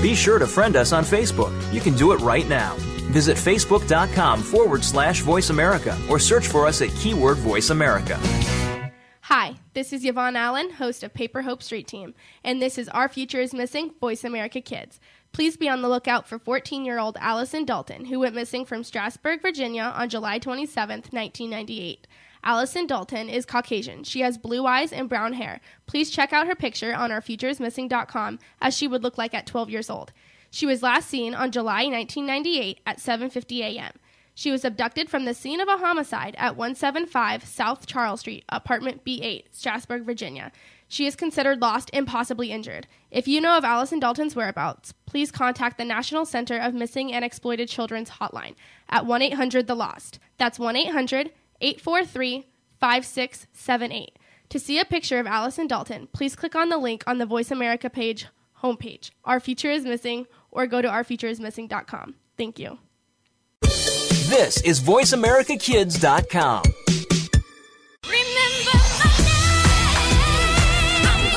Be sure to friend us on Facebook. You can do it right now. Visit facebook.com forward slash voice America or search for us at keyword voice America. Hi, this is Yvonne Allen, host of Paper Hope Street Team, and this is Our Future is Missing Voice America Kids. Please be on the lookout for 14 year old Allison Dalton, who went missing from Strasburg, Virginia on July 27, 1998. Allison Dalton is Caucasian. She has blue eyes and brown hair. Please check out her picture on ourfutureismissing.com as she would look like at 12 years old. She was last seen on July 1998 at 7:50 a.m. She was abducted from the scene of a homicide at 175 South Charles Street, apartment B8, Strasburg, Virginia. She is considered lost and possibly injured. If you know of Allison Dalton's whereabouts, please contact the National Center of Missing and Exploited Children's hotline at 1 800 The Lost. That's 1 800 843 5678. To see a picture of Allison Dalton, please click on the link on the Voice America page homepage. Our Future is Missing, or go to ourfutureismissing.com. Thank you. This is VoiceAmericaKids.com.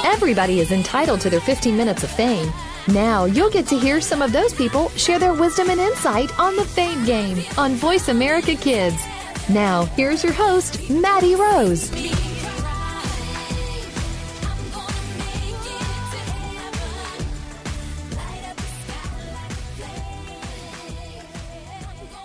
Everybody is entitled to their 15 minutes of fame. Now you'll get to hear some of those people share their wisdom and insight on the Fame Game on Voice America Kids. Now, here's your host, Maddie Rose.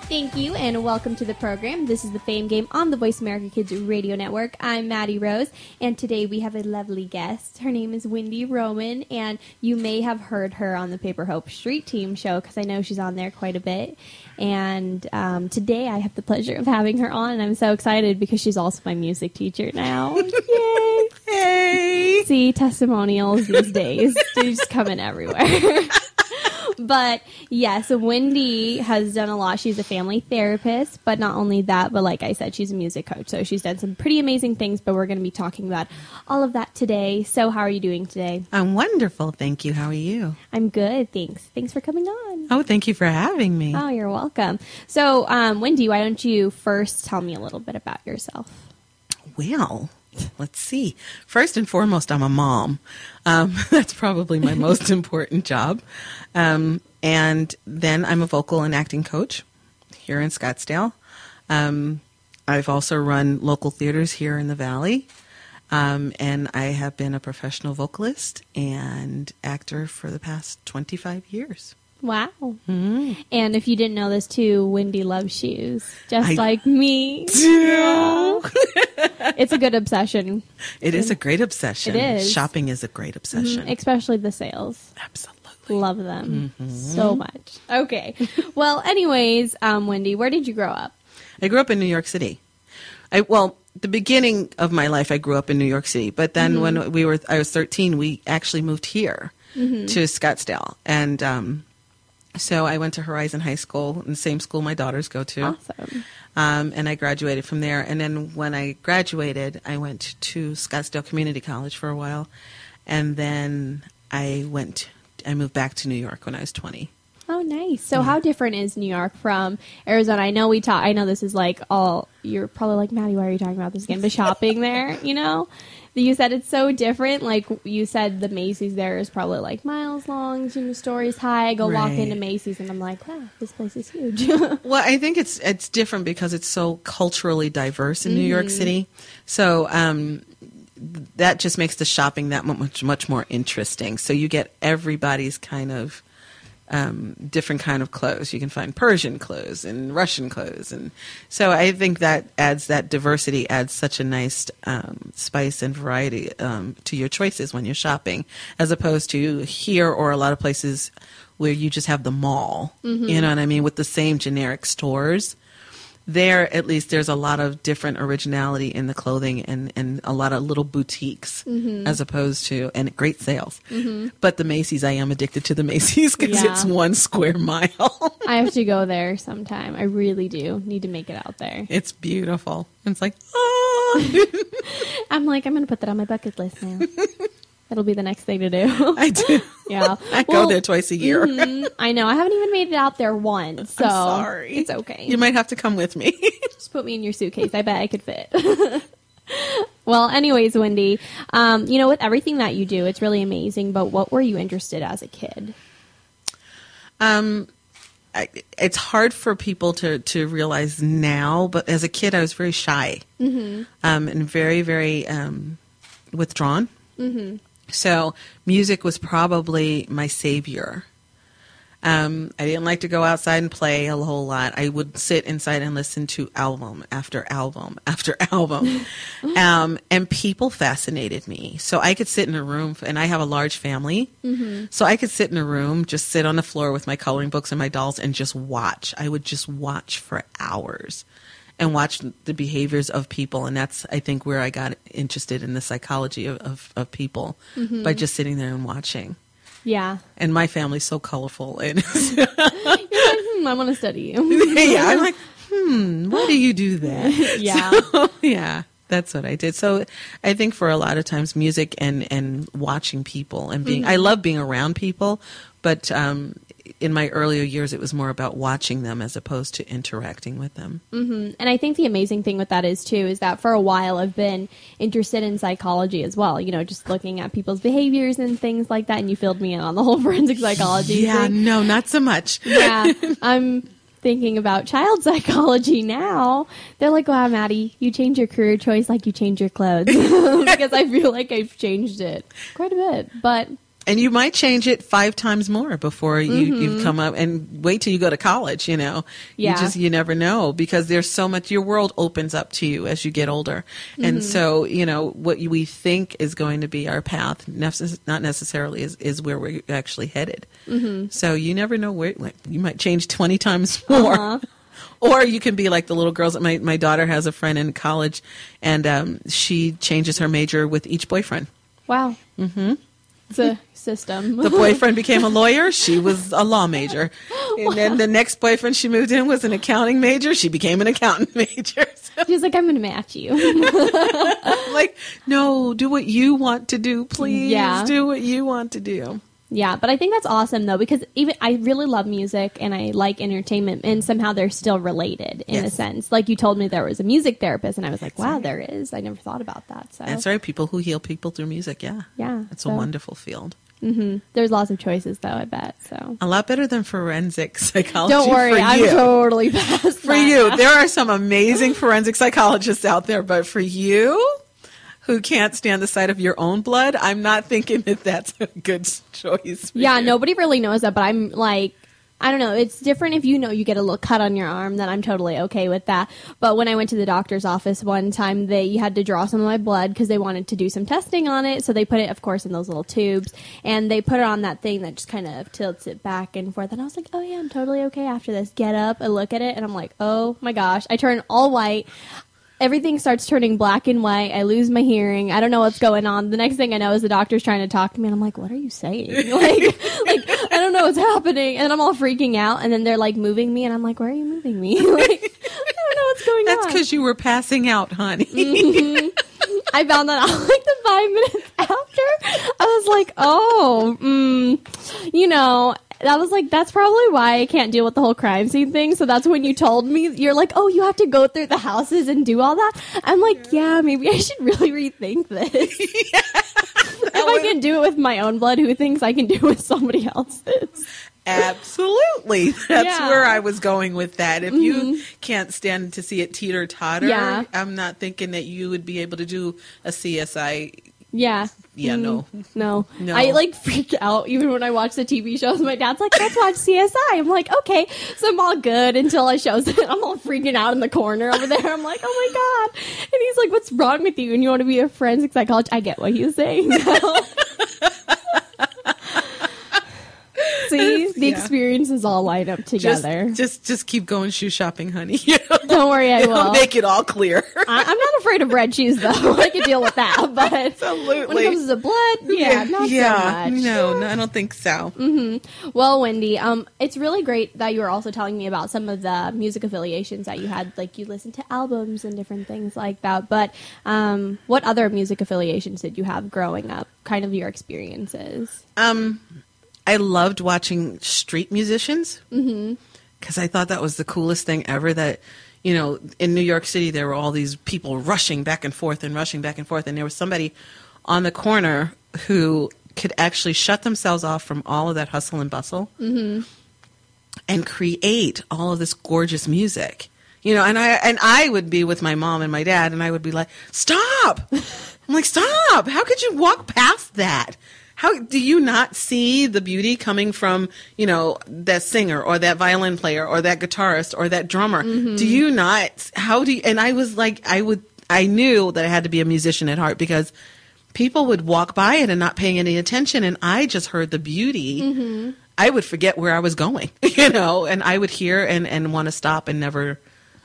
Thank you and welcome to the program. This is the Fame Game on the Voice America Kids Radio Network. I'm Maddie Rose, and today we have a lovely guest. Her name is Wendy Roman, and you may have heard her on the Paper Hope Street Team show because I know she's on there quite a bit. And um, today I have the pleasure of having her on, and I'm so excited because she's also my music teacher now. Yay! Hey! See, testimonials these days, they just come in everywhere. but yes, Wendy has done a lot. She's a family therapist, but not only that, but like I said, she's a music coach. So she's done some pretty amazing things, but we're going to be talking about all of that today. So, how are you doing today? I'm wonderful. Thank you. How are you? I'm good. Thanks. Thanks for coming on. Oh, thank you for having me. Oh, you're welcome. So, um, Wendy, why don't you first tell me a little bit about yourself? Well, let's see. First and foremost, I'm a mom. Um, that's probably my most important job. Um, and then I'm a vocal and acting coach here in Scottsdale. Um, I've also run local theaters here in the Valley. Um, and I have been a professional vocalist and actor for the past 25 years. Wow. Hmm. And if you didn't know this too, Wendy loves shoes, just I like me. do. It's a good obsession, It is a great obsession. It is. Shopping is a great mm-hmm. obsession. especially the sales. Absolutely. Love them mm-hmm. so much. Okay. well, anyways, um, Wendy, where did you grow up? I grew up in New York City. I well, the beginning of my life, I grew up in New York City. But then mm-hmm. when we were, I was thirteen, we actually moved here to Scottsdale, and um, so I went to Horizon High School, the same school my daughters go to. Awesome. Um, and I graduated from there. And then when I graduated, I went to Scottsdale Community College for a while, and then I went. I moved back to New York when I was twenty. Oh, nice. So, how different is New York from Arizona? I know we talk. I know this is like all. You're probably like Maddie. Why are you talking about this again? But shopping there, you know, you said it's so different. Like you said, the Macy's there is probably like miles long, two stories high. I go walk into Macy's and I'm like, wow, this place is huge. Well, I think it's it's different because it's so culturally diverse in New York City. So um, that just makes the shopping that much much more interesting. So you get everybody's kind of um, different kind of clothes. You can find Persian clothes and Russian clothes, and so I think that adds that diversity adds such a nice um, spice and variety um, to your choices when you're shopping, as opposed to here or a lot of places where you just have the mall. You know what I mean with the same generic stores. There, at least, there's a lot of different originality in the clothing and, and a lot of little boutiques mm-hmm. as opposed to, and great sales. Mm-hmm. But the Macy's, I am addicted to the Macy's because Yeah. it's one square mile. I have to go there sometime. I really do need to make it out there. it's beautiful. It's like, oh, I'm like, I'm gonna put that on my bucket list now. That'll be the next thing to do. I do. yeah, I go there twice a year. mhm, I know. I haven't even made it out there once, so I'm sorry. it's okay. You might have to come with me. Just put me in your suitcase. I bet I could fit. well, anyways, Wendy, um, you know, with everything that you do, it's really amazing. But what were you interested as a kid? Um, I, it's hard for people to, to realize now, but as a kid, I was very shy um, and very, very um, withdrawn. Mm-hmm. So music was probably my savior. Um, I didn't like to go outside and play a whole lot. I would sit inside and listen to album after album after album. um, and people fascinated me. So I could sit in a room, and I have a large family. So I could sit in a room, just sit on the floor with my coloring books and my dolls and just watch. I would just watch for hours and watch the behaviors of people. And that's, I think, where I got interested in the psychology of, of, of people by just sitting there and watching Yeah. and my family's so colorful and like, hmm, I want to study you. yeah i'm like hmm why do you do that Yeah. So, yeah that's what i did so i think for a lot of times music and and watching people and being i love being around people but um in my earlier years it was more about watching them as opposed to interacting with them mm-hmm. And I think the amazing thing with that is too is that for a while I've been interested in psychology as well. You know, just looking at people's behaviors and things like that. And you filled me in on the whole forensic psychology. yeah thing. no not so much yeah. I'm thinking about child psychology now. They're like, "Wow, Maddie, you change your career choice like you change your clothes," because I feel like I've changed it quite a bit. But and you might change it five times more before you, you've come up and wait till you go to college you know Yeah. you just you never know because there's so much your world opens up to you as you get older and so you know what we think is going to be our path not necessarily is, is where we're actually headed so you never know where like, you might change 20 times more Or you can be like the little girls. My my daughter has a friend in college, and um, she changes her major with each boyfriend. wow, mm-hmm. It's a system. The boyfriend became a lawyer. She was a law major. And then the next boyfriend she moved in was an accounting major. She became an accountant major. So She's like, "I'm going to match you." Like, no, do what you want to do, please. Yeah. Do what you want to do. Yeah, but I think that's awesome though because even I really love music and I like entertainment and somehow they're still related in a sense. Like you told me there was a music therapist and I was like, wow, there is. I never thought about that. So That's right. People who heal people through music. Yeah. Yeah, It's so- a wonderful field. Mm-hmm. there's lots of choices though. I bet. So A lot better than forensic psychology. don't worry, I'm totally past for you. There are some amazing forensic psychologists out there, but for you who can't stand the sight of your own blood, I'm not thinking that that's a good choice. Yeah, you. nobody really knows that, but I'm like, I don't know. It's different if you know you get a little cut on your arm, then I'm totally okay with that. But when I went to the doctor's office one time, they had to draw some of my blood because they wanted to do some testing on it. So they put it, of course, in those little tubes, and they put it on that thing that just kind of tilts it back and forth. And I was like, oh yeah, I'm totally okay after this. Get up and look at it, and I'm like, oh my gosh, I turn all white everything starts turning black and white. I lose my hearing. I don't know what's going on. The next thing I know is the doctor's trying to talk to me, and I'm like, "What are you saying? like, like I don't know what's happening." And I'm all freaking out. And then they're like moving me, and I'm like, "Where are you moving me?" like, I don't know what's going That's on. That's because you were passing out, honey. I found that out like the five minutes after. I was like, "Oh, mm, you know." That was like that's probably why I can't deal with the whole crime scene thing. So that's when you told me you're like, oh, you have to go through the houses and do all that. I'm like, yeah, maybe I should really rethink this. if I can do it with my own blood, who thinks I can do it with somebody else's? Absolutely. That's Yeah. Mm-hmm. where I was going with that. If you can't stand to see it teeter totter, Yeah. I'm not thinking that you would be able to do a CSI. Yeah. Yeah, no. Mm, no. No. I like freak out even when I watch the TV shows. My dad's like, let's watch CSI. I'm like, okay. So I'm all good until I shows it. I'm all freaking out in the corner over there. I'm like, oh my God. And he's like, what's wrong with you? And you want to be a forensic psychologist? I get what he's saying now. See, the Yeah. experiences all line up together. just, just keep going shoe shopping, honey. Don't worry, I will. make it all clear. I, I'm not afraid of red shoes, though. I can deal with that. But Absolutely. when it comes to the blood, yeah, not yeah, so much. no, no, I don't think so. Well, Wendy, um, it's really great that you were also telling me about some of the music affiliations that you had. Like you listened to albums and different things like that. But um, what other music affiliations did you have growing up? Kind of your experiences. Um, I loved watching street musicians mm-hmm. because I thought that was the coolest thing ever. That you know, in New York City, there were all these people rushing back and forth and rushing back and forth, and there was somebody on the corner who could actually shut themselves off from all of that hustle and bustle mm-hmm. and create all of this gorgeous music. You know, and I and I would be with my mom and my dad, and I would be like, "Stop!" I'm like, "Stop! How could you walk past that? How do you not see the beauty coming from you know that singer or that violin player or that guitarist or that drummer? Mm-hmm. Do you not? How do you?" And I was like, I would, I knew that I had to be a musician at heart because people would walk by it and not paying any attention, and I just heard the beauty. Mm-hmm. I would forget where I was going, you know, and I would hear and, and want to stop and never.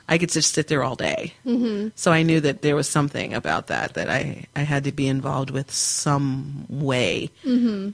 I could just sit there all day. Mm-hmm. So I knew that there was something about that that I, I had to be involved with some way. Mm-hmm.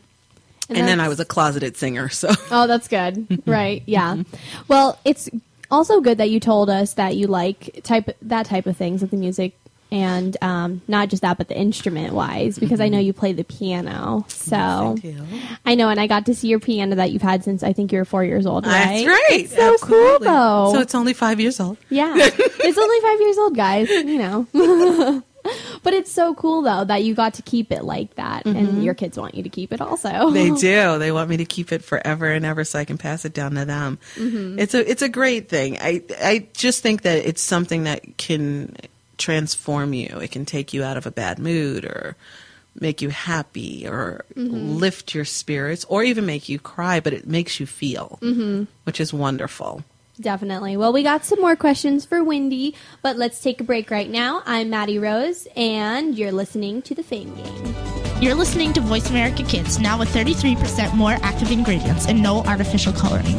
And, then I was a closeted singer, so Oh, that's good. right. Yeah. Well, it's also good that you told us that you like type that type of things with the music and um, not just that, but the instrument wise, because I know you play the piano. So I. I know, and I got to see your piano that you've had since I think you were four years old. Right? that's right. It's so Absolutely. cool, though. So it's only five years old. Yeah. it's only five years old, guys, you know. but it's so cool, though, that you got to keep it like that. And your kids want you to keep it also. Mm-hmm. They do. They want me to keep it forever and ever so I can pass it down to them. It's a it's a great thing. I I just think that it's something that can transform you. It can take you out of a bad mood or make you happy or mm-hmm. lift your spirits or even make you cry, but it makes you feel, mm-hmm. which is wonderful. Definitely. Well, we got some more questions for Wendy, but let's take a break right now. I'm Maddie Rose, and you're listening to the Fame Game. You're listening to Voice America Kids, now with 33% more active ingredients and no artificial coloring.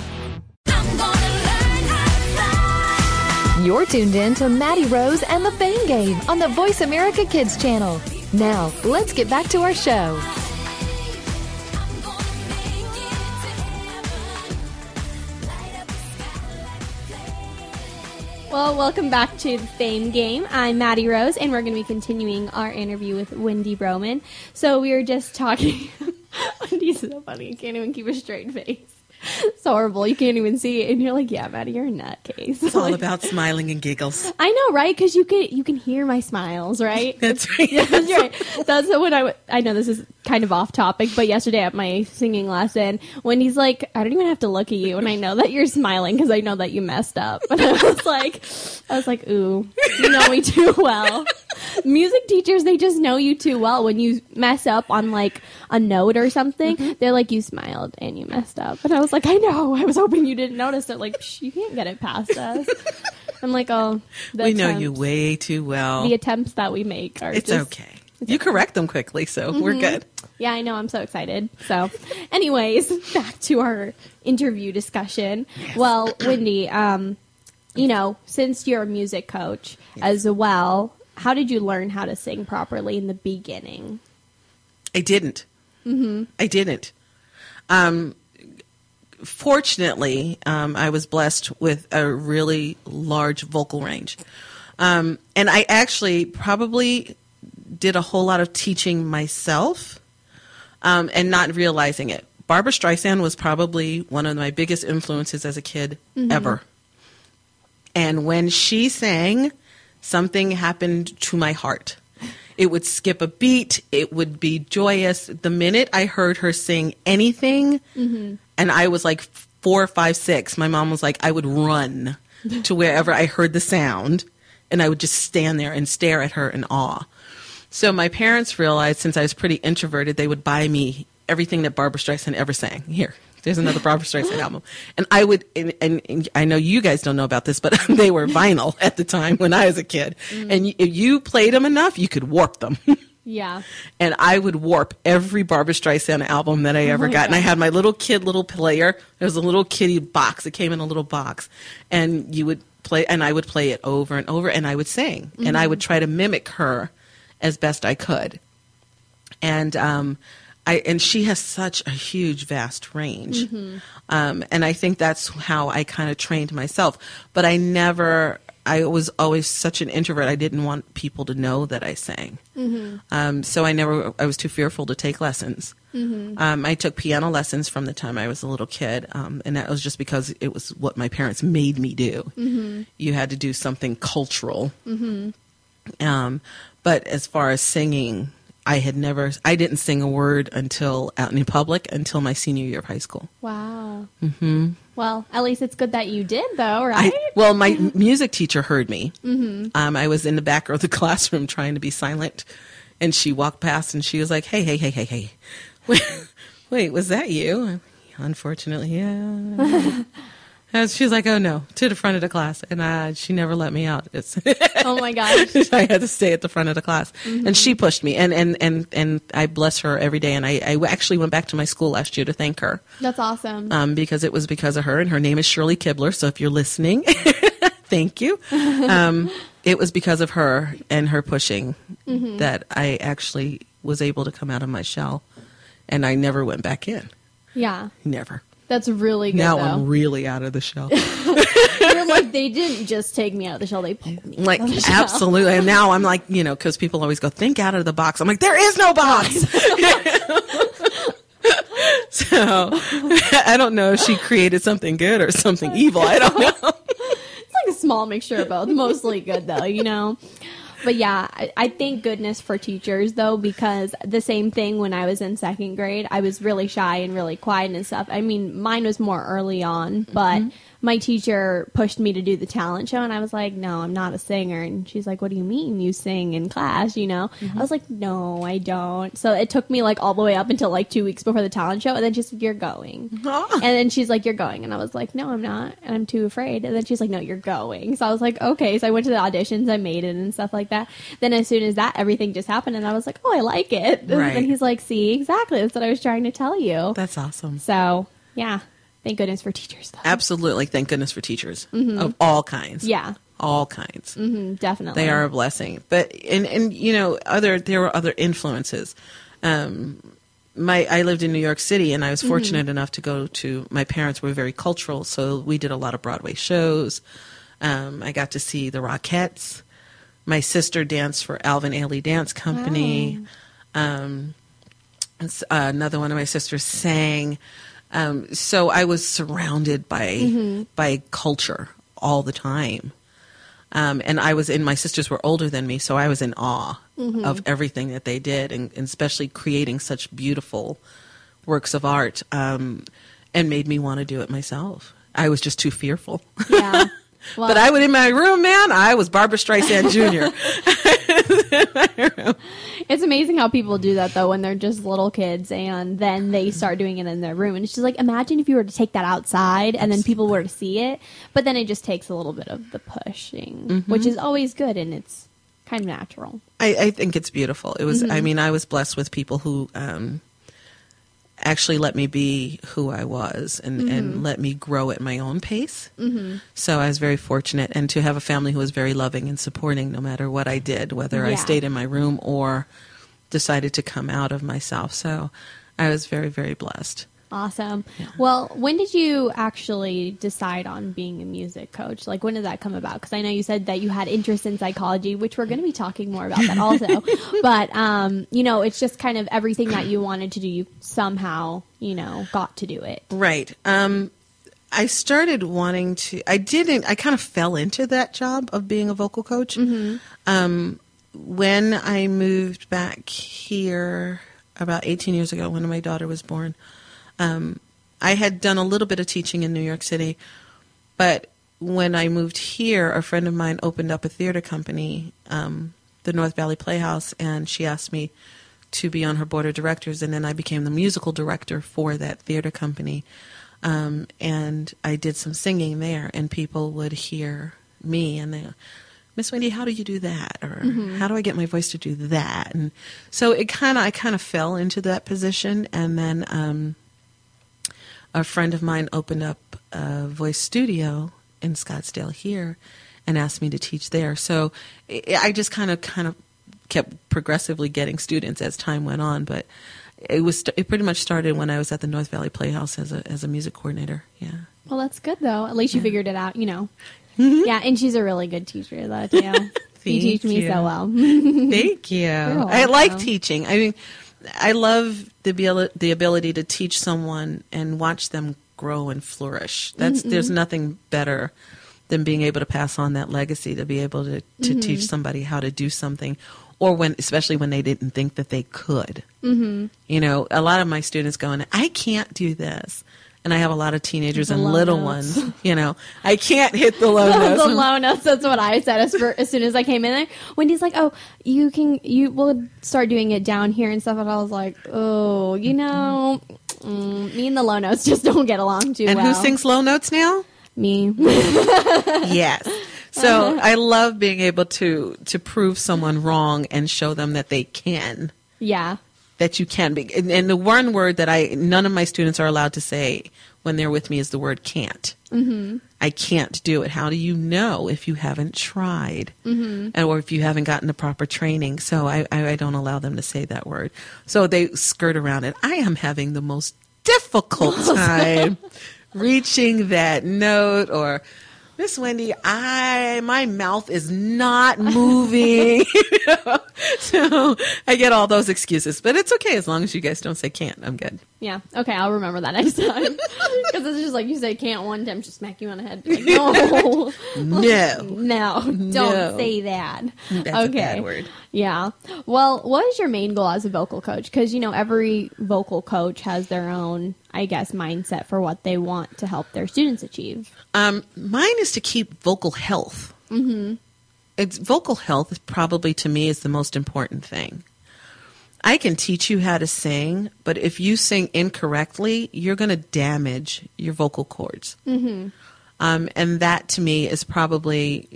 You're tuned in to Maddie Rose and the Fame Game on the Voice America Kids channel. Now, let's get back to our show. Well, welcome back to the Fame Game. I'm Maddie Rose, and we're going to be continuing our interview with Wendy Broman. So we were just talking. Wendy's so funny; can't even keep a straight face. It's horrible. You can't even see it, and you're like, "Yeah, Maddie, you're a nutcase." It's all about smiling and giggles. I know, right? Because you can you can hear my smiles, right? That's right. Yeah, that's right. That's when I. w- I know this is kind of off topic, but yesterday at my singing lesson, Wendy's like, "I don't even have to look at you, and I know that you're smiling because I know that you messed up." And I was like, "I was like, ooh, you know me too well." Music teachers, they just know you too well. When you mess up on like a note or something, Mm-hmm. they're like, "You smiled and you messed up," and I was like, "I know. I was hoping you didn't notice it. Like, Psh, you can't get it past us." I'm like, "Oh, we know you way too well. The attempts that we make are It's just okay. You correct them quickly, so we're good. Yeah, I know. I'm so excited. So, anyways, back to our interview discussion. Well, Wendy, um, you know, since you're a music coach as well, how did you learn how to sing properly in the beginning? I didn't. Mm-hmm. I didn't. Um, fortunately, um, I was blessed with a really large vocal range. Um, and I actually probably did a whole lot of teaching myself um, and not realizing it. Barbra Streisand was probably one of my biggest influences as a kid ever. And when she sang, something happened to my heart. It would skip a beat, it would be joyous. The minute I heard her sing anything, and I was like four, five, six, my mom was like, I would run to wherever I heard the sound, and I would just stand there and stare at her in awe. So my parents realized since I was pretty introverted, they would buy me everything that Barbra Streisand ever sang. Here, there's another Barbra Streisand album, and I would. And, and, and I know you guys don't know about this, but they were vinyl at the time when I was a kid, mm. and y- if you played them enough, you could warp them. Yeah. and I would warp every Barbra Streisand album that I ever got. And I had my little kid little player. There was a little kitty box. It came in a little box, and you would play, and I would play it over and over, and I would sing, and I would try to mimic her as best I could. And um, I and she has such a huge, vast range, um, and I think that's how I kind of trained myself. But I never. I was always such an introvert. I didn't want people to know that I sang. Um, so I never, I was too fearful to take lessons. Um, I took piano lessons from the time I was a little kid, um, and that was just because it was what my parents made me do. You had to do something cultural. Um, but as far as singing, I had never, I didn't sing a word until out in public until my senior year of high school. Wow. Mm-hmm. Well, at least it's good that you did, though, right? I, well, my music teacher heard me. Mm-hmm. Um, I was in the back of the classroom trying to be silent, and she walked past and she was like, "Hey, hey, hey, hey, hey, wait, wait was that you?" Unfortunately, yeah. And she's like, "Oh no," to the front of the class, and uh, she never let me out. It's oh my gosh. I had to stay at the front of the class, and she pushed me, and and and and I bless her every day. And I, I actually went back to my school last year to thank her That's awesome. um, because it was because of her, and her name is Shirley Kibler. So if you're listening, thank you. Um, it was because of her and her pushing that I actually was able to come out of my shell, and I never went back in. yeah. Never. That's really good, now though. I'm really out of the shell. You're like, they didn't just take me out of the shell, they pulled me like out of the shell. absolutely. And now I'm like, you know, because people always go, think out of the box. I'm like, there is no box. so I don't know if she created something good or something evil. I don't know. It's like a small mixture of both. Mostly good though, you know. But yeah, I, I thank goodness for teachers though, because the same thing when I was in second grade, I was really shy and really quiet and stuff. I mean, mine was more early on, but mm-hmm. My teacher pushed me to do the talent show, and I was like, "No, I'm not a singer." And she's like, "What do you mean you sing in class?" You know, I mm-hmm. was like, "No, I don't." So it took me like all the way up until like two weeks before the talent show, and then she's like, "You're going," and then she's like, "You're going," and I was like, "No, I'm not," and I'm too afraid. And then she's like, "No, you're going." So I was like, "Okay." So I went to the auditions, I made it, and stuff like that. Then as soon as that, everything just happened, and I was like, "Oh, I like it." Right. And he's like, "See, exactly. That's what I was trying to tell you." That's awesome. So yeah, thank goodness for teachers though. Absolutely. Thank goodness for teachers of all kinds. Yeah, All kinds. mm, definitely. They are a blessing. But and and you know, other there were other influences. Um my I lived in New York City and I was fortunate enough to go to my parents were very cultural, so we did a lot of Broadway shows. Um, I got to see the Rockettes. My sister danced for Alvin Ailey Dance Company. Um, uh, another one of my sisters sang. Um, so I was surrounded by by culture all the time. Um, and I was in, my sisters were older than me, so I was in awe of everything that they did, and, and especially creating such beautiful works of art, um, and made me want to do it myself. I was just too fearful. Yeah. But I would in my room, man, I was Barbra Streisand Jr. It's amazing how people do that though when they're just little kids and then they start doing it in their room. And it's just like imagine if you were to take that outside and then people were to see it. But then it just takes a little bit of the pushing, which is always good and it's kind of natural. I, I think it's beautiful. It was. I mean, I was blessed with people who um, actually let me be who I was and, and let me grow at my own pace. Mm-hmm. So I was very fortunate, and to have a family who was very loving and supporting, no matter what I did, whether I stayed in my room or decided to come out of myself. So I was very, very blessed. Awesome. Well, when did you actually decide on being a music coach? Like, when did that come about? Because I know you said that you had interest in psychology, which we're going to be talking more about that also. but, um, you know, it's just kind of everything that you wanted to do, you somehow, you know, got to do it. Right. Um, I started wanting to. I didn't. I kind of fell into that job of being a vocal coach. Um, when I moved back here about 18 years ago, when my daughter was born, um, I had done a little bit of teaching in New York City, but when I moved here, a friend of mine opened up a theater company, um, the North Valley Playhouse, and she asked me to be on her board of directors, and then I became the musical director for that theater company. Um, and I did some singing there, and people would hear me and they, Miss Wendy, how do you do that? Or how do I get my voice to do that? And so it kind of, I kind of fell into that position, and then um, a friend of mine opened up a voice studio in Scottsdale here, and asked me to teach there. So I just kind of, kind of kept progressively getting students as time went on, but it was it pretty much started when I was at the North Valley Playhouse as a as a music coordinator. Yeah. Well, that's good, though. At least you figured it out, you know. Mm-hmm. Yeah, and she's a really good teacher, though, too. you teach me you. so well. Thank you. I like teaching. I mean, I love the abil- the ability to teach someone and watch them grow and flourish. That's there's nothing better than being able to pass on that legacy to be able to to teach somebody how to do something or when especially when they didn't think that they could. Mm-hmm. You know, a lot of my students going, "I can't do this." And I have a lot of teenagers The and little notes. ones, you know. I can't hit the low the notes. low notes. That's what I said as, for, as soon as I came in there. Wendy's like, "Oh, you can, you will start doing it down here and stuff." And I was like, "Oh, you know, mm, me and the low notes just don't get along too and well." And who sings low notes now? Me. yes. So I love being able to to prove someone wrong and show them that they can, yeah. That you can be. And, and the one word that I none of my students are allowed to say when they're with me is the word can't. Mm-hmm. I can't do it. How do you know if you haven't tried, mm-hmm. and or if you haven't gotten the proper training? So I, I I don't allow them to say that word. So they skirt around it. I am having the most difficult time reaching that note or Miss Wendy, I my mouth is not moving. So I get all those excuses, but it's okay as long as you guys don't say can't. I'm good. Yeah. Okay, I'll remember that next time. Because it's just like you say, can't one time just smack you on the head. Like, no, No, no, don't No. say that. That's okay. a bad word. Yeah. Well, what is your main goal as a vocal coach? Because you know every vocal coach has their own, I guess, mindset for what they want to help their students achieve. Um, mine is to keep vocal health. Mm-hmm. It's vocal health is probably to me is the most important thing. I can teach you how to sing, but if you sing incorrectly, you're going to damage your vocal cords. Mm-hmm. Um, and that to me is probably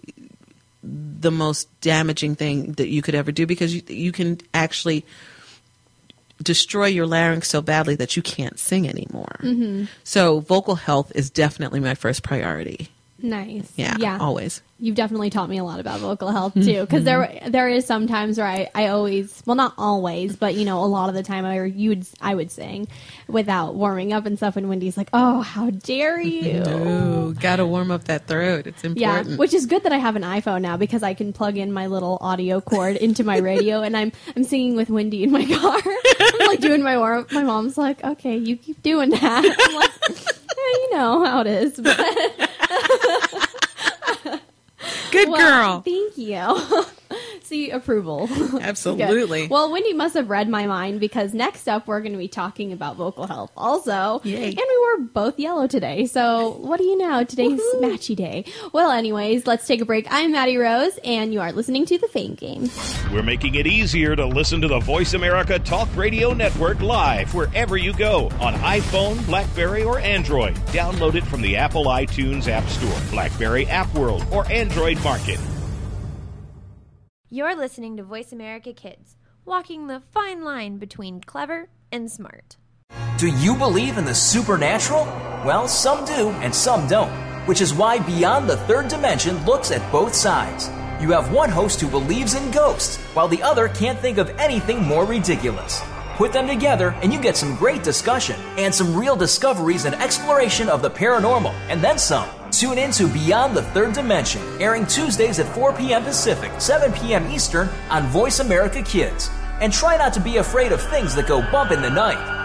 the most damaging thing that you could ever do because you, you can actually destroy your larynx so badly that you can't sing anymore. Mm-hmm. So vocal health is definitely my first priority. Nice. Yeah, Yeah. always. You've definitely taught me a lot about vocal health hmm. too, because there hmm. there is some times where I, I always well not always but you know a lot of the time I you would I would sing without warming up and stuff and Wendy's like oh how dare you? Ooh, gotta warm up that throat. It's important. yeah which is good that I have an iPhone now because I can plug in my little audio cord into my radio and I'm I'm singing with Wendy in my car. I'm like doing my warm my mom's like okay you keep doing that. I'm like you know how it is. But Good Well, girl. Thank you. See approval. Absolutely. Good. Well, Wendy must have read my mind because next up we're going to be talking about vocal health also. Yay. And we were both yellow today. So what do you know? Today's matchy day. Well, anyways, let's take a break. I'm Maddie Rose and you are listening to the Fame Game. We're making it easier to listen to the Voice America Talk Radio Network live wherever you go on iPhone, Blackberry, or Android. Download it from the Apple iTunes App Store, Blackberry App World, or Android Market. You're listening to Voice America Kids, walking the fine line between clever and smart. Do you believe in the supernatural? Well, some do and some don't, which is why Beyond the Third Dimension looks at both sides. You have one host who believes in ghosts, while the other can't think of anything more ridiculous. Put them together and you get some great discussion and some real discoveries and exploration of the paranormal, and then some. Tune in to Beyond the Third Dimension, airing Tuesdays at 4 p.m. Pacific, 7 p.m. Eastern on Voice America Kids. And try not to be afraid of things that go bump in the night.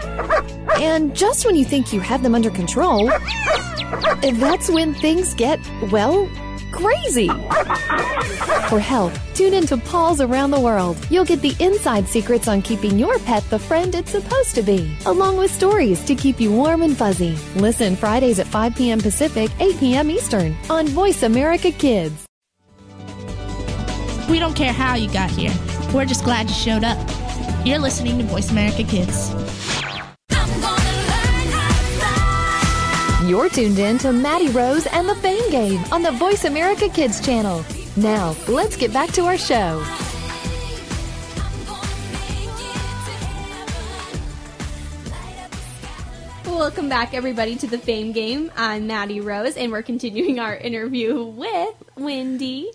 And just when you think you have them under control, that's when things get, well, crazy. For help, tune into Paul's Around the World. You'll get the inside secrets on keeping your pet the friend it's supposed to be, along with stories to keep you warm and fuzzy. Listen Fridays at 5 p.m. Pacific, 8 p.m. Eastern on Voice America Kids. We don't care how you got here. We're just glad you showed up. You're listening to Voice America Kids. You're tuned in to Maddie Rose and the Fame Game on the Voice America Kids channel. Now, let's get back to our show. Welcome back, everybody, to the Fame Game. I'm Maddie Rose, and we're continuing our interview with Wendy.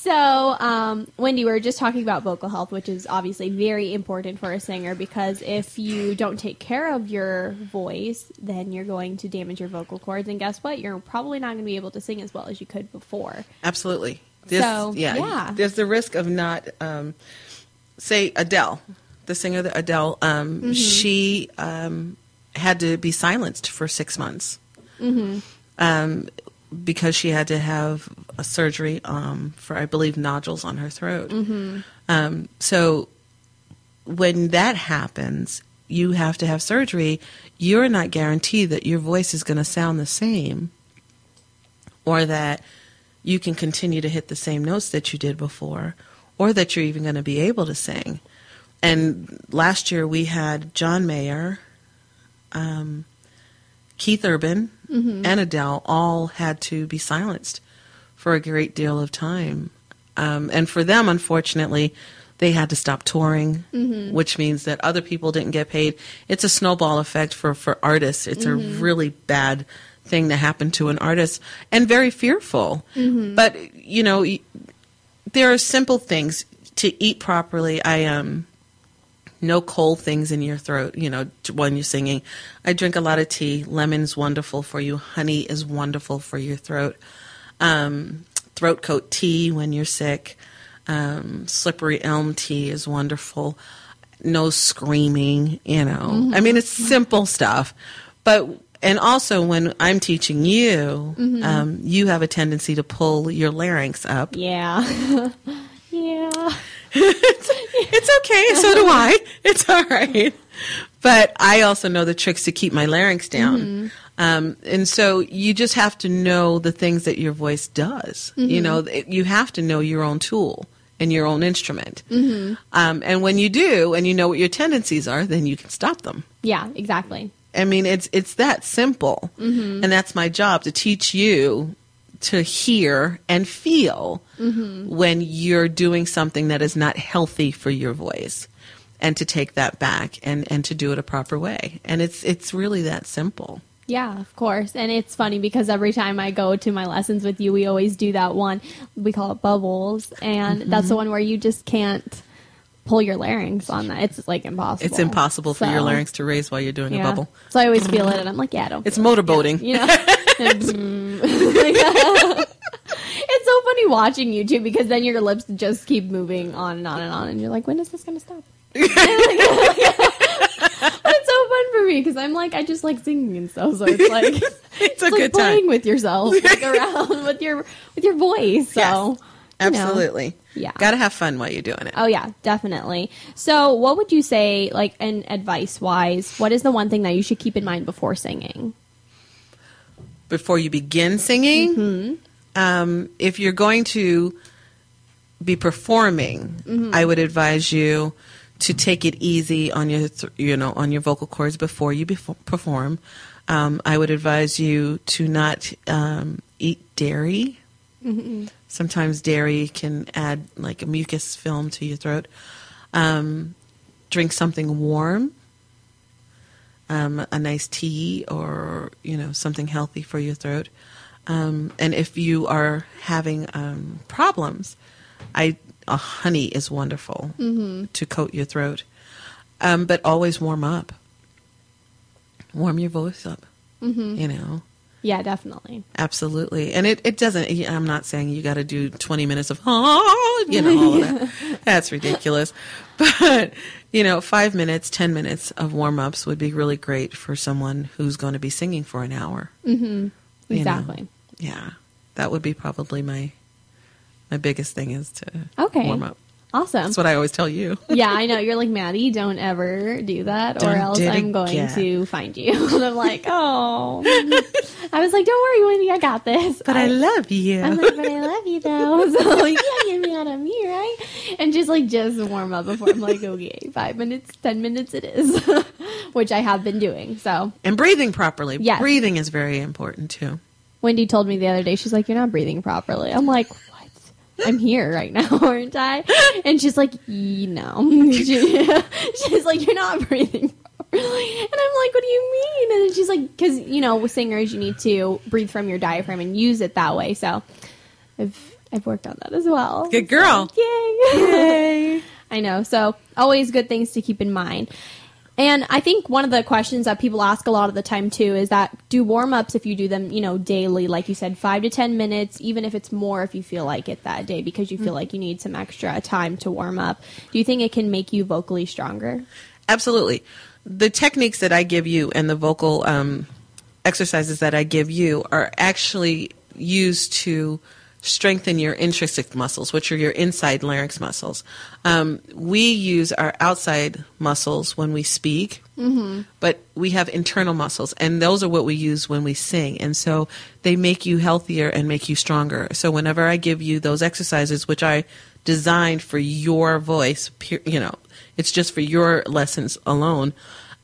So, um, Wendy, we are just talking about vocal health, which is obviously very important for a singer because if you don't take care of your voice, then you're going to damage your vocal cords. And guess what? You're probably not going to be able to sing as well as you could before. Absolutely. There's, So, yeah, yeah. There's the risk of not, um, say, Adele, the singer that Adele, um, Mm-hmm. she um, had to be silenced for six months Mm-hmm. um, because she had to have a surgery um, for, I believe, nodules on her throat. Mm-hmm. Um, so when that happens, you have to have surgery. You're not guaranteed that your voice is going to sound the same or that you can continue to hit the same notes that you did before or that you're even going to be able to sing. And last year we had John Mayer, um, Keith Urban, and Adele all had to be silenced for a great deal of time. Um, and for them, unfortunately, they had to stop touring, which means that other people didn't get paid. It's a snowball effect for, for artists. It's a really bad thing to happen to an artist and very fearful. But, you know, there are simple things to eat properly. I um no cold things in your throat, you know, when you're singing. I drink a lot of tea. Lemon's wonderful for you. Honey is wonderful for your throat. Um, throat coat tea when you're sick. Um, slippery elm tea is wonderful. No screaming, you know. I mean, it's simple stuff. But, and also when I'm teaching you, um, you have a tendency to pull your larynx up. Yeah. yeah. It's okay. So do I. It's all right. But I also know the tricks to keep my larynx down. Um, and so you just have to know the things that your voice does. You know, it- you have to know your own tool and your own instrument. Um, and when you do, and you know what your tendencies are, then you can stop them. Yeah, exactly. I mean, it's it's that simple, and that's my job to teach you to hear and feel mm-hmm. when you're doing something that is not healthy for your voice, and to take that back and and to do it a proper way. And it's it's really that simple. Yeah, of course. And it's funny because every time I go to my lessons with you, we always do that one. We call it bubbles. And that's mm-hmm. the one where you just can't pull your larynx on that. It's like impossible. It's impossible for your larynx to raise while you're doing yeah. a bubble. So I always feel it, and I'm like, yeah, I don't. It's feel it. motorboating. You know. Mm. It's so funny watching you too because then your lips just keep moving on and on and on, and you're like, when is this going to stop? it's so fun for me because I'm like, I just like singing and stuff. So it's like It's a like good playing time. with yourself, like around with your with your voice. So Yes, you know. Absolutely. Yeah. Got to have fun while you're doing it. Oh yeah, definitely. So, what would you say, like, and advice wise, what is the one thing that you should keep in mind before singing? Before you begin singing, Mm-hmm. um, if you're going to be performing, Mm-hmm. I would advise you to take it easy on your, th- you know, on your vocal cords before you befo- perform. Um, I would advise you to not um, eat dairy. Sometimes dairy can add like a mucus film to your throat. Um, drink something warm, um, a nice tea, or you know something healthy for your throat. Um, and if you are having um, problems, I uh, honey is wonderful to coat your throat. Um, but always warm up. Warm your voice up. You know. Yeah, definitely. Absolutely. And it, it doesn't, I'm not saying you got to do 20 minutes of, oh, you know, all of that. That's ridiculous. But, you know, five minutes, 10 minutes of warm ups would be really great for someone who's going to be singing for an hour. Mm-hmm. You know. Exactly. Yeah. That would be probably my, my biggest thing is to Okay. warm up. Awesome. That's what I always tell you. yeah, I know. You're like, Maddie, don't ever do that, or Don't else I'm going again. to find you. and I'm like, oh. I was like, don't worry, Wendy, I got this. But I love you. I'm like, but I love you though. So can't get me out of me, right? And just like just warm up before I'm like, okay, five minutes, ten minutes it is, which I have been doing. So and breathing properly. Yes. Breathing is very important too. Wendy told me the other day, she's like, you're not breathing properly. I'm like? I'm here right now, aren't I? And she's like, you know, She- she's like, you're not breathing. properly. And I'm like, what do you mean? And she's like, because you know, with singers, you need to breathe from your diaphragm and use it that way. So I've I've worked on that as well. Good girl. So, yay! I know. So always good things to keep in mind. And I think one of the questions that people ask a lot of the time too is that do warm ups if you do them, you know, daily, like you said, five to ten minutes, even if it's more if you feel like it that day because you feel like you need some extra time to warm up. Do you think it can make you vocally stronger? Absolutely. The techniques that I give you and the vocal um, exercises that I give you are actually used to strengthen your intrinsic muscles, which are your inside larynx muscles. Um, we use our outside muscles when we speak, but we have internal muscles, and those are what we use when we sing. And so they make you healthier and make you stronger. So whenever I give you those exercises, which I designed for your voice, you know, it's just for your lessons alone.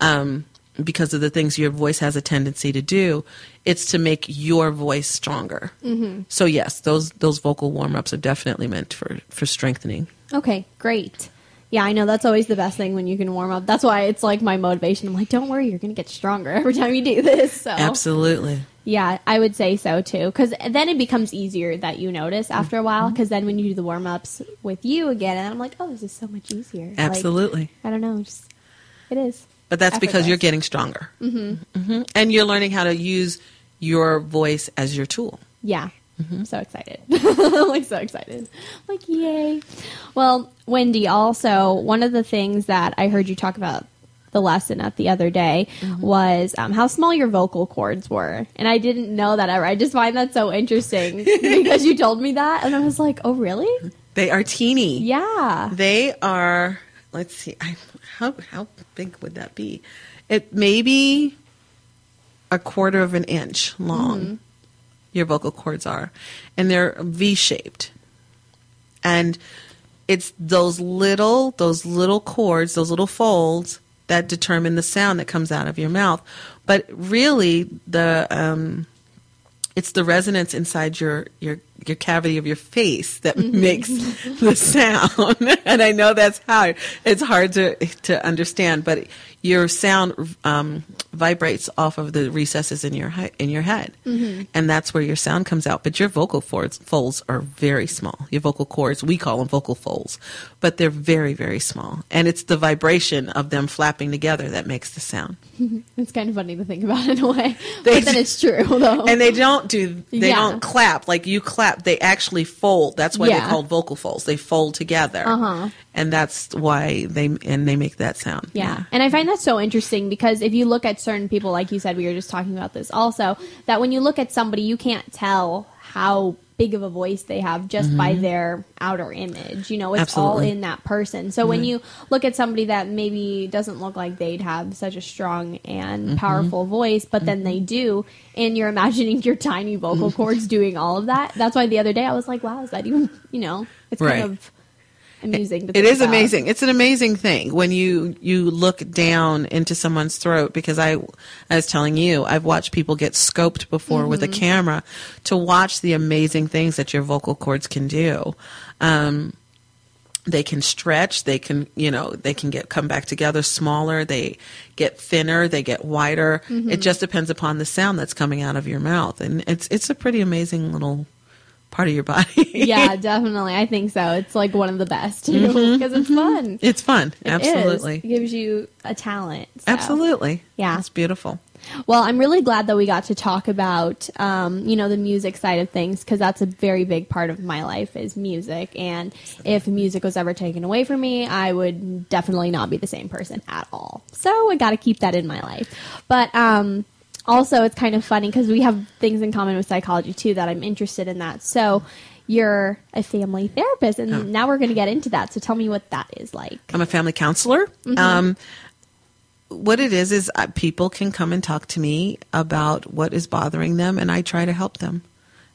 Um, because of the things your voice has a tendency to do, it's to make your voice stronger. Mm-hmm. So yes, those those vocal warm ups are definitely meant for for strengthening. Okay, great. Yeah, I know that's always the best thing when you can warm up. That's why it's like my motivation. I'm like, don't worry, you're going to get stronger every time you do this. So Absolutely. Yeah, I would say so too. Because then it becomes easier that you notice after a while. Because then when you do the warm ups with you again, and I'm like, oh, this is so much easier. Like, Absolutely. I don't know, just it is. But that's because you're getting stronger. Mm-hmm. And you're learning how to use your voice as your tool. Yeah. I'm so excited. I'm like so excited. Like, yay. Well, Wendy, also, one of the things that I heard you talk about the lesson at the other day was um, how small your vocal cords were. And I didn't know that ever. I just find that so interesting because you told me that. And I was like, oh, really? They are teeny. Yeah. They are. Let's see. I, how how big would that be? It may be a quarter of an inch long. Your vocal cords are, and they're V shaped. And it's those little those little cords, those little folds that determine the sound that comes out of your mouth. But really, the um, it's the resonance inside your your your cavity of your face that makes the sound. and I know that's hard. It's hard to to understand, but your sound um, vibrates off of the recesses in your he- in your head, and that's where your sound comes out. But your vocal folds, folds are very small. Your vocal cords, we call them vocal folds, but they're very very small, and it's the vibration of them flapping together that makes the sound. It's kind of funny to think about in a way, They- but then it's true though. and they don't do they Yeah. don't clap like you clap they actually fold that's why Yeah. they're called vocal folds they fold together Uh-huh. and that's why they and they make that sound Yeah. And I find that so interesting because if you look at certain people, like you said, we were just talking about this also, that when you look at somebody, you can't tell how big of a voice they have just by mm-hmm. their outer image. You know, it's all in that person. So when mm-hmm. you look at somebody that maybe doesn't look like they'd have such a strong and mm-hmm. powerful voice, but then they do, and you're imagining your tiny vocal cords doing all of that. That's why the other day I was like, wow, is that even, you know, it's Right. kind of amusing it is about. amazing it's an amazing thing when you you look down into someone's throat because i i was telling you i've watched people get scoped before with a Mm-hmm. camera to watch the amazing things that your vocal cords can do um they can stretch they can you know they can get come back together smaller they get thinner they get wider Mm-hmm. it just depends upon the sound that's coming out of your mouth and it's it's a pretty amazing little part of your body yeah, definitely. I think so. It's like one of the best because it's fun. it's fun It absolutely It gives you a talent. so. Absolutely. Yeah. It's beautiful. Well, I'm really glad that we got to talk about, um, you know, the music side of things because that's a very big part of my life is music. And if music was ever taken away from me, I would definitely not be the same person at all. So I got to keep that in my life. But um, also, it's kind of funny because we have things in common with psychology too that I'm interested in that. So you're a family therapist, and now we're going to get into that. So tell me what that is like. I'm a family counselor. Mm-hmm. Um, what it is is uh, people can come and talk to me about what is bothering them, and I try to help them.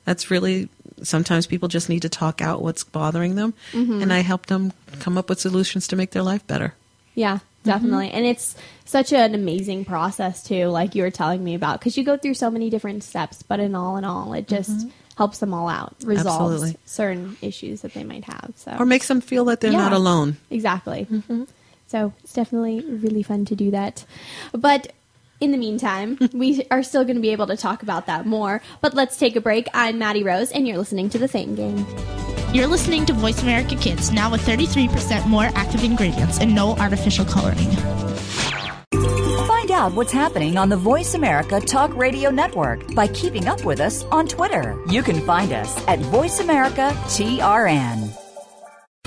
That's really sometimes people just need to talk out what's bothering them, Mm-hmm. and I help them come up with solutions to make their life better. Yeah, Mm-hmm. definitely. And it's such an amazing process too, like you were telling me about, because you go through so many different steps, but in all in all, it just mm-hmm. helps them all out, resolves Absolutely. certain issues that they might have. So Or makes them feel that they're Yeah. not alone. exactly. Mm-hmm. So it's definitely really fun to do that. But in the meantime, we are still going to be able to talk about that more. But let's take a break. I'm Maddie Rose, and you're listening to the Fame Game. You're listening to Voice America Kids, now with 33% more active ingredients and no artificial coloring. Find out what's happening on the Voice America Talk Radio Network by keeping up with us on Twitter. You can find us at Voice America TRN.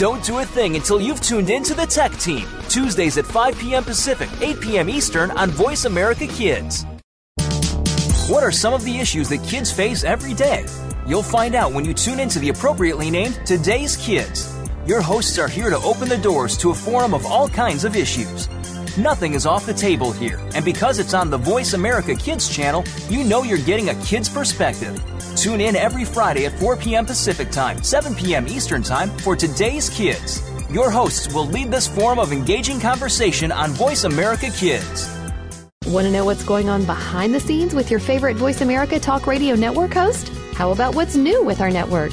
Don't do a thing until you've tuned in to the Tech Team, Tuesdays at 5 p.m. Pacific, 8 p.m. Eastern on Voice America Kids. What are some of the issues that kids face every day? You'll find out when you tune into the appropriately named Today's Kids. Your hosts are here to open the doors to a forum of all kinds of issues. Nothing is off the table here, and because it's on the Voice America Kids channel, you know you're getting a kid's perspective. Tune in every Friday at 4 p.m. Pacific Time, 7 p.m. Eastern Time for Today's Kids. Your hosts will lead this forum of engaging conversation on Voice America Kids. Want to know what's going on behind the scenes with your favorite Voice America Talk Radio Network host? How about what's new with our network?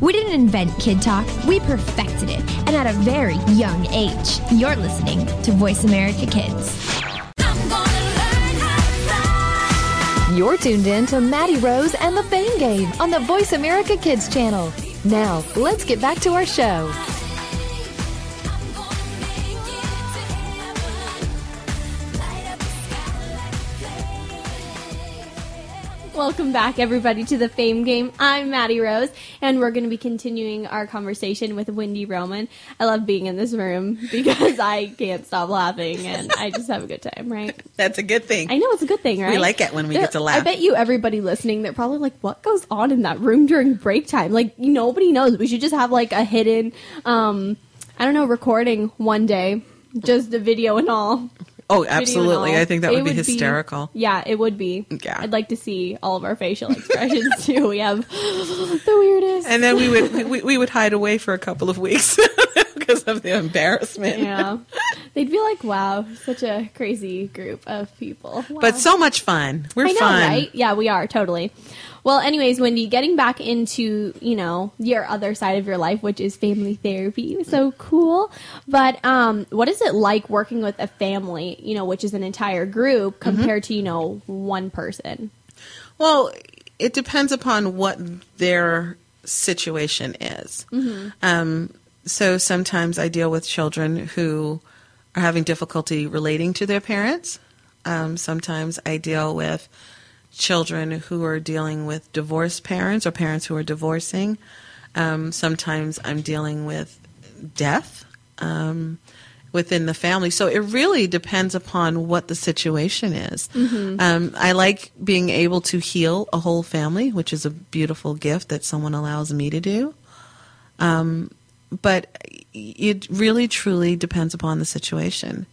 We didn't invent Kid Talk, we perfected it, and at a very young age. You're listening to Voice America Kids. You're tuned in to Maddie Rose and the Fame Game on the Voice America Kids channel. Now, let's get back to our show. Welcome back, everybody, to the Fame Game. I'm Maddie Rose, and we're going to be continuing our conversation with Wendy Roman. I love being in this room because I can't stop laughing, and I just have a good time, right? That's a good thing. I know it's a good thing, right? We like it when we There- get to laugh. I bet you everybody listening, they're probably like, "What goes on in that room during break time?" Like nobody knows. We should just have like a hidden, um, I don't know, recording one day, just the video and all. Oh, absolutely. I think that It would be hysterical. yeah, it would be. Yeah. I'd like to see all of our facial expressions too. We have the weirdest. And then we would we, we would hide away for a couple of weeks because of the embarrassment. yeah, they'd be like, "Wow, such a crazy group of people." Wow. But so much fun. We're know, fun. right? Yeah, we are totally. Well, anyways, Wendy, getting back into you know your other side of your life, which is family therapy, so cool. But um, what is it like working with a family? You know, which is an entire group Mm-hmm. compared to you know one person. Well, it depends upon what their situation is. Mm-hmm. Um, so sometimes I deal with children who are having difficulty relating to their parents. Um, sometimes I deal with children who are dealing with divorced parents or parents who are divorcing. Um, sometimes I'm dealing with death um, within the family. So it really depends upon what the situation is. Um, I like being able to heal a whole family, which is a beautiful gift that someone allows me to do. Um, but it really truly depends upon the situation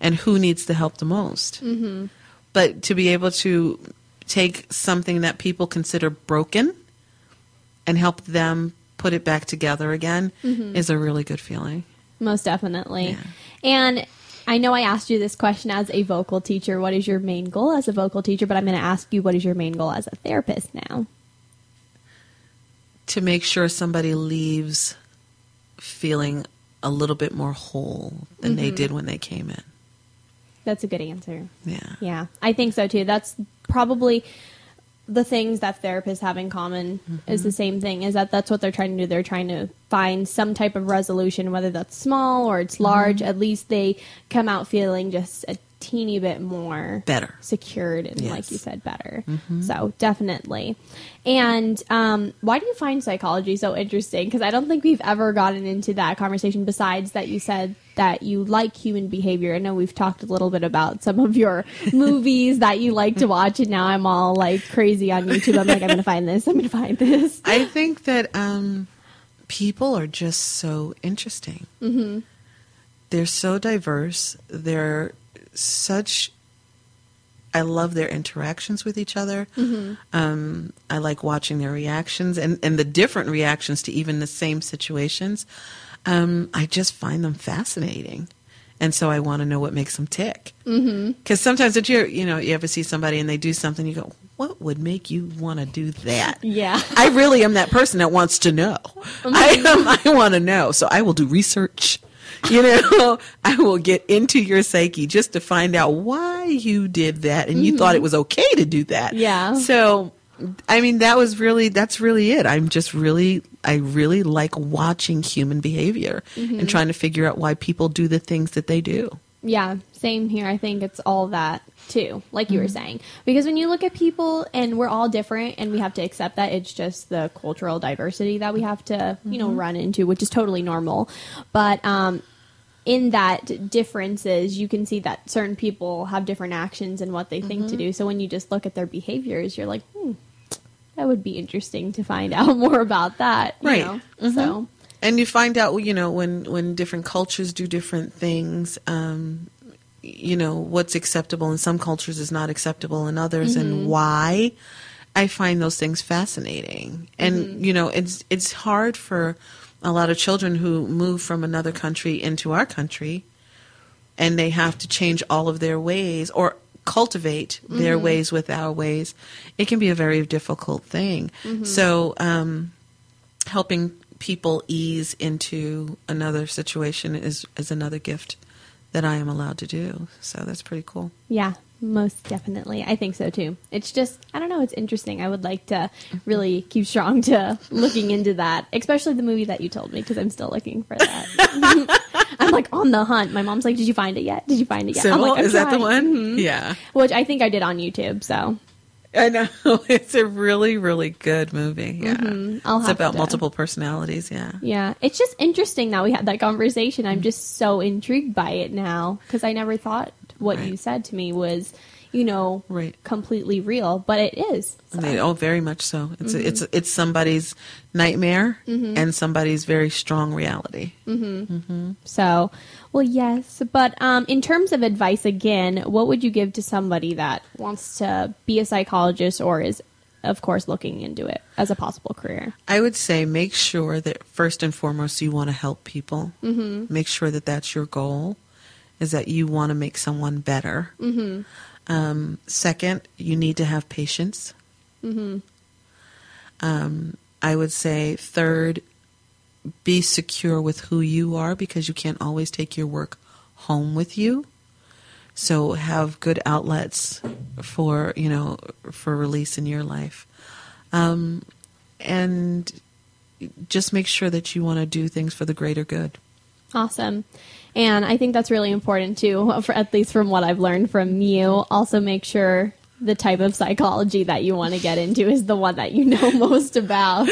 and who needs the help the most. Mm-hmm. But to be able to take something that people consider broken and help them put it back together again Mhm. is a really good feeling. Most definitely. And I know I asked you this question as a vocal teacher. What is your main goal as a vocal teacher? But I'm going to ask you, what is your main goal as a therapist now? To make sure somebody leaves feeling a little bit more whole than they Mhm. did when they came in. That's a good answer. Yeah. Yeah, I think so too. That's probably the things that therapists have in common is the same thing is that that's what they're trying to do they're trying to find some type of resolution whether that's small or it's large at least they come out feeling just a teeny bit more Better. secured and like you said better Mhm. so definitely and um, why do you find psychology so interesting because i don't think we've ever gotten into that conversation besides that you said that you like human behavior i know we've talked a little bit about some of your movies that you like to watch and now i'm all like crazy on youtube i'm like i'm gonna find this i'm gonna find this I think that um, people are just so interesting. mm-hmm. They're so diverse. They're such. I love their interactions with each other. Mhm. Um, I like watching their reactions and, and the different reactions to even the same situations. Um, I just find them fascinating. And so I want to know what makes them tick. Mm-hmm. Because sometimes if you you know you ever see somebody and they do something, you go, "What would make you want to do that?" yeah I really am that person that wants to know. I am, I want to know, so I will do research. You know, I will get into your psyche just to find out why you did that and you thought it was okay to do that. Yeah. So, I mean, that was really that's really it. I'm just really I really like watching human behavior Mhm. and trying to figure out why people do the things that they do. Yeah, same here. I think it's all that too, like you were Mhm. saying. Because when you look at people and we're all different and we have to accept that it's just the cultural diversity that we have to, you know, Mhm. run into, which is totally normal. But um in that differences, you can see that certain people have different actions and what they think to Mhm. do. So when you just look at their behaviors, you're like, hmm, that would be interesting to find out more about that. You Right. Know? Mhm. So and you find out you know when when different cultures do different things um you know what's acceptable in some cultures is not acceptable in others Mhm. and why i find those things fascinating and Mhm. you know it's it's hard for a lot of children who move from another country into our country and they have to change all of their ways or cultivate their Mhm. ways with our ways it can be a very difficult thing Mhm. so um helping people ease into another situation is is another gift that I am allowed to do. So that's pretty cool. Yeah, most definitely. I think so too. It's just, I don't know, it's interesting. I would like to really keep strong to looking into that, especially the movie that you told me because I'm still looking for that. I'm like on the hunt. My mom's like, "Did you find it yet? Did you find it yet?" I'm like, I'm is that the trying." one? Mhm. Yeah. Which I think I did on YouTube. So I know it's a really really good movie. Yeah. Mhm. I'll it's about to- multiple personalities, yeah. yeah, it's just interesting that we had that conversation. I'm just so intrigued by it now because I never thought what you said to me was, you know, completely real, but it is. I mean, oh, very much so. It's Mhm. it's it's somebody's nightmare Mhm. and somebody's very strong reality. hmm hmm So, well, yes, but um, in terms of advice, again, what would you give to somebody that wants to be a psychologist or is, of course, looking into it as a possible career? I would say make sure that first and foremost you want to help people. Mhm. Make sure that that's your goal, is that you want to make someone better. Mm-hmm. Um, second, you need to have patience. Mm-hmm. Um, I would say third, be secure with who you are because you can't always take your work home with you. So have good outlets for you know for release in your life, um, and just make sure that you want to do things for the greater good. Awesome. And I think that's really important too, for, at least from what I've learned from you. Also, make sure the type of psychology that you want to get into is the one that you know most about.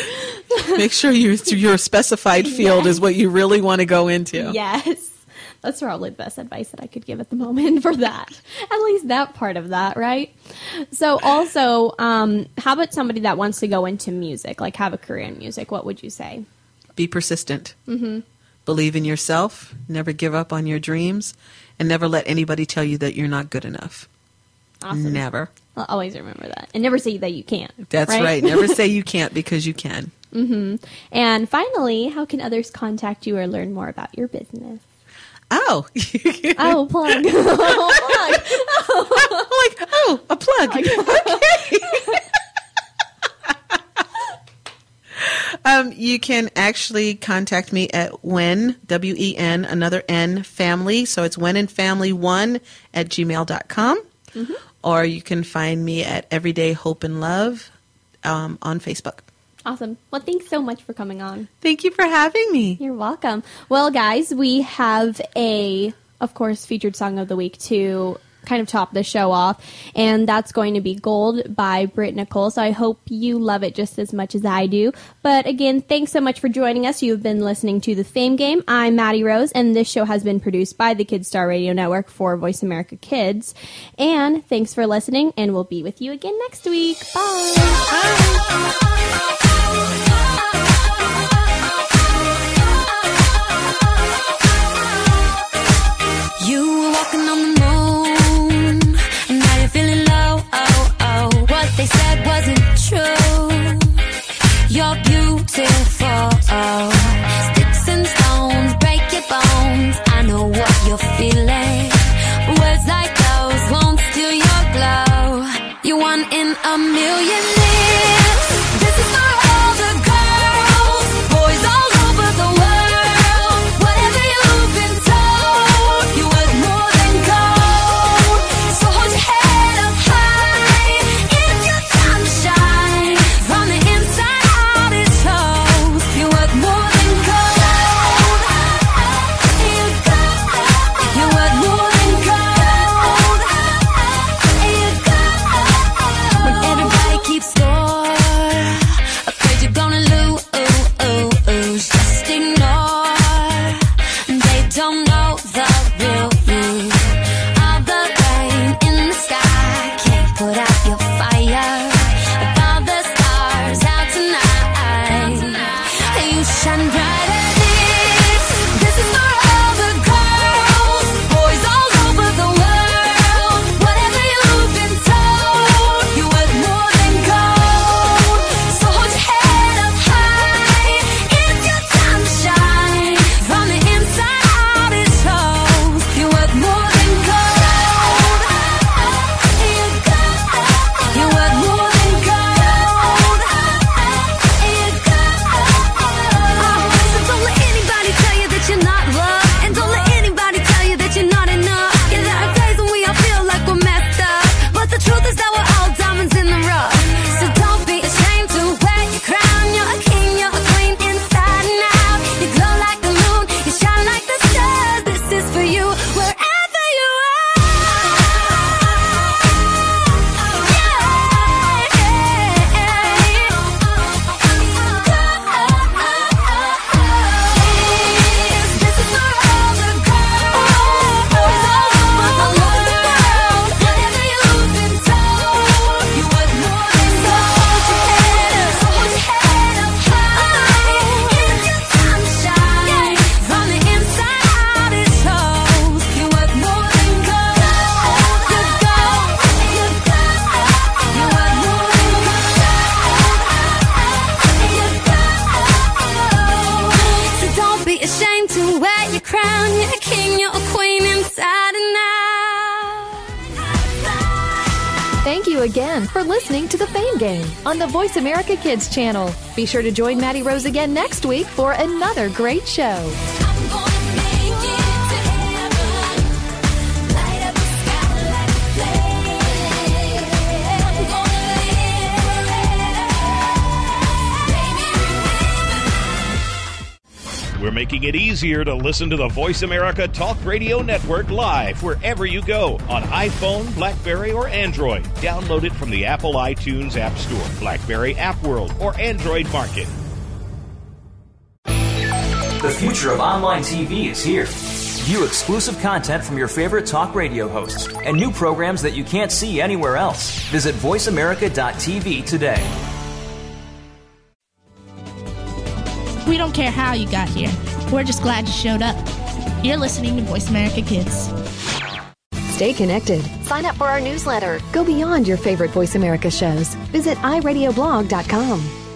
Make sure your your specified field is what you really want to go into. Yes. That's probably the best advice that I could give at the moment for that. At least that part of that, right? So, also, um, how about somebody that wants to go into music, like have a career in music? What would you say? Be persistent. Mm-hmm. Believe in yourself. Never give up on your dreams, and never let anybody tell you that you're not good enough. Awesome. Never. I'll always remember that. And never say that you can't. That's right. Never say you can't because you can. Mm-hmm. And finally, how can others contact you or learn more about your business? Oh. oh, plug. oh, like, oh, a plug. okay. um, you can actually contact me at when, W E N, another N, family. So it's when and family one at gmail.com. Mhm. Or you can find me at Everyday Hope and Love um, on Facebook. Awesome. Well, thanks so much for coming on. Thank you for having me. You're welcome. Well, guys, we have a, of course, featured song of the week to kind of top the show off, and that's going to be Gold by Britt Nicole. So I hope you love it just as much as I do. But again, thanks so much for joining us. You've been listening to The Fame Game. I'm Maddie Rose, and this show has been produced by the Kidstar Radio Network for Voice America Kids. And thanks for listening, and we'll be with you again next week. Bye. You were walking on the on the Voice America Kids channel. Be sure to join Maddie Rose again next week for another great show. Making it easier to listen to the Voice America Talk Radio Network live wherever you go on iPhone, Blackberry, or Android. Download it from the Apple iTunes App Store, Blackberry App World, or Android Market. The future of online TV is here. View exclusive content from your favorite talk radio hosts and new programs that you can't see anywhere else. Visit VoiceAmerica.tv today. We don't care how you got here. We're just glad you showed up. You're listening to Voice America Kids. Stay connected. Sign up for our newsletter. Go beyond your favorite Voice America shows. Visit iradioblog.com.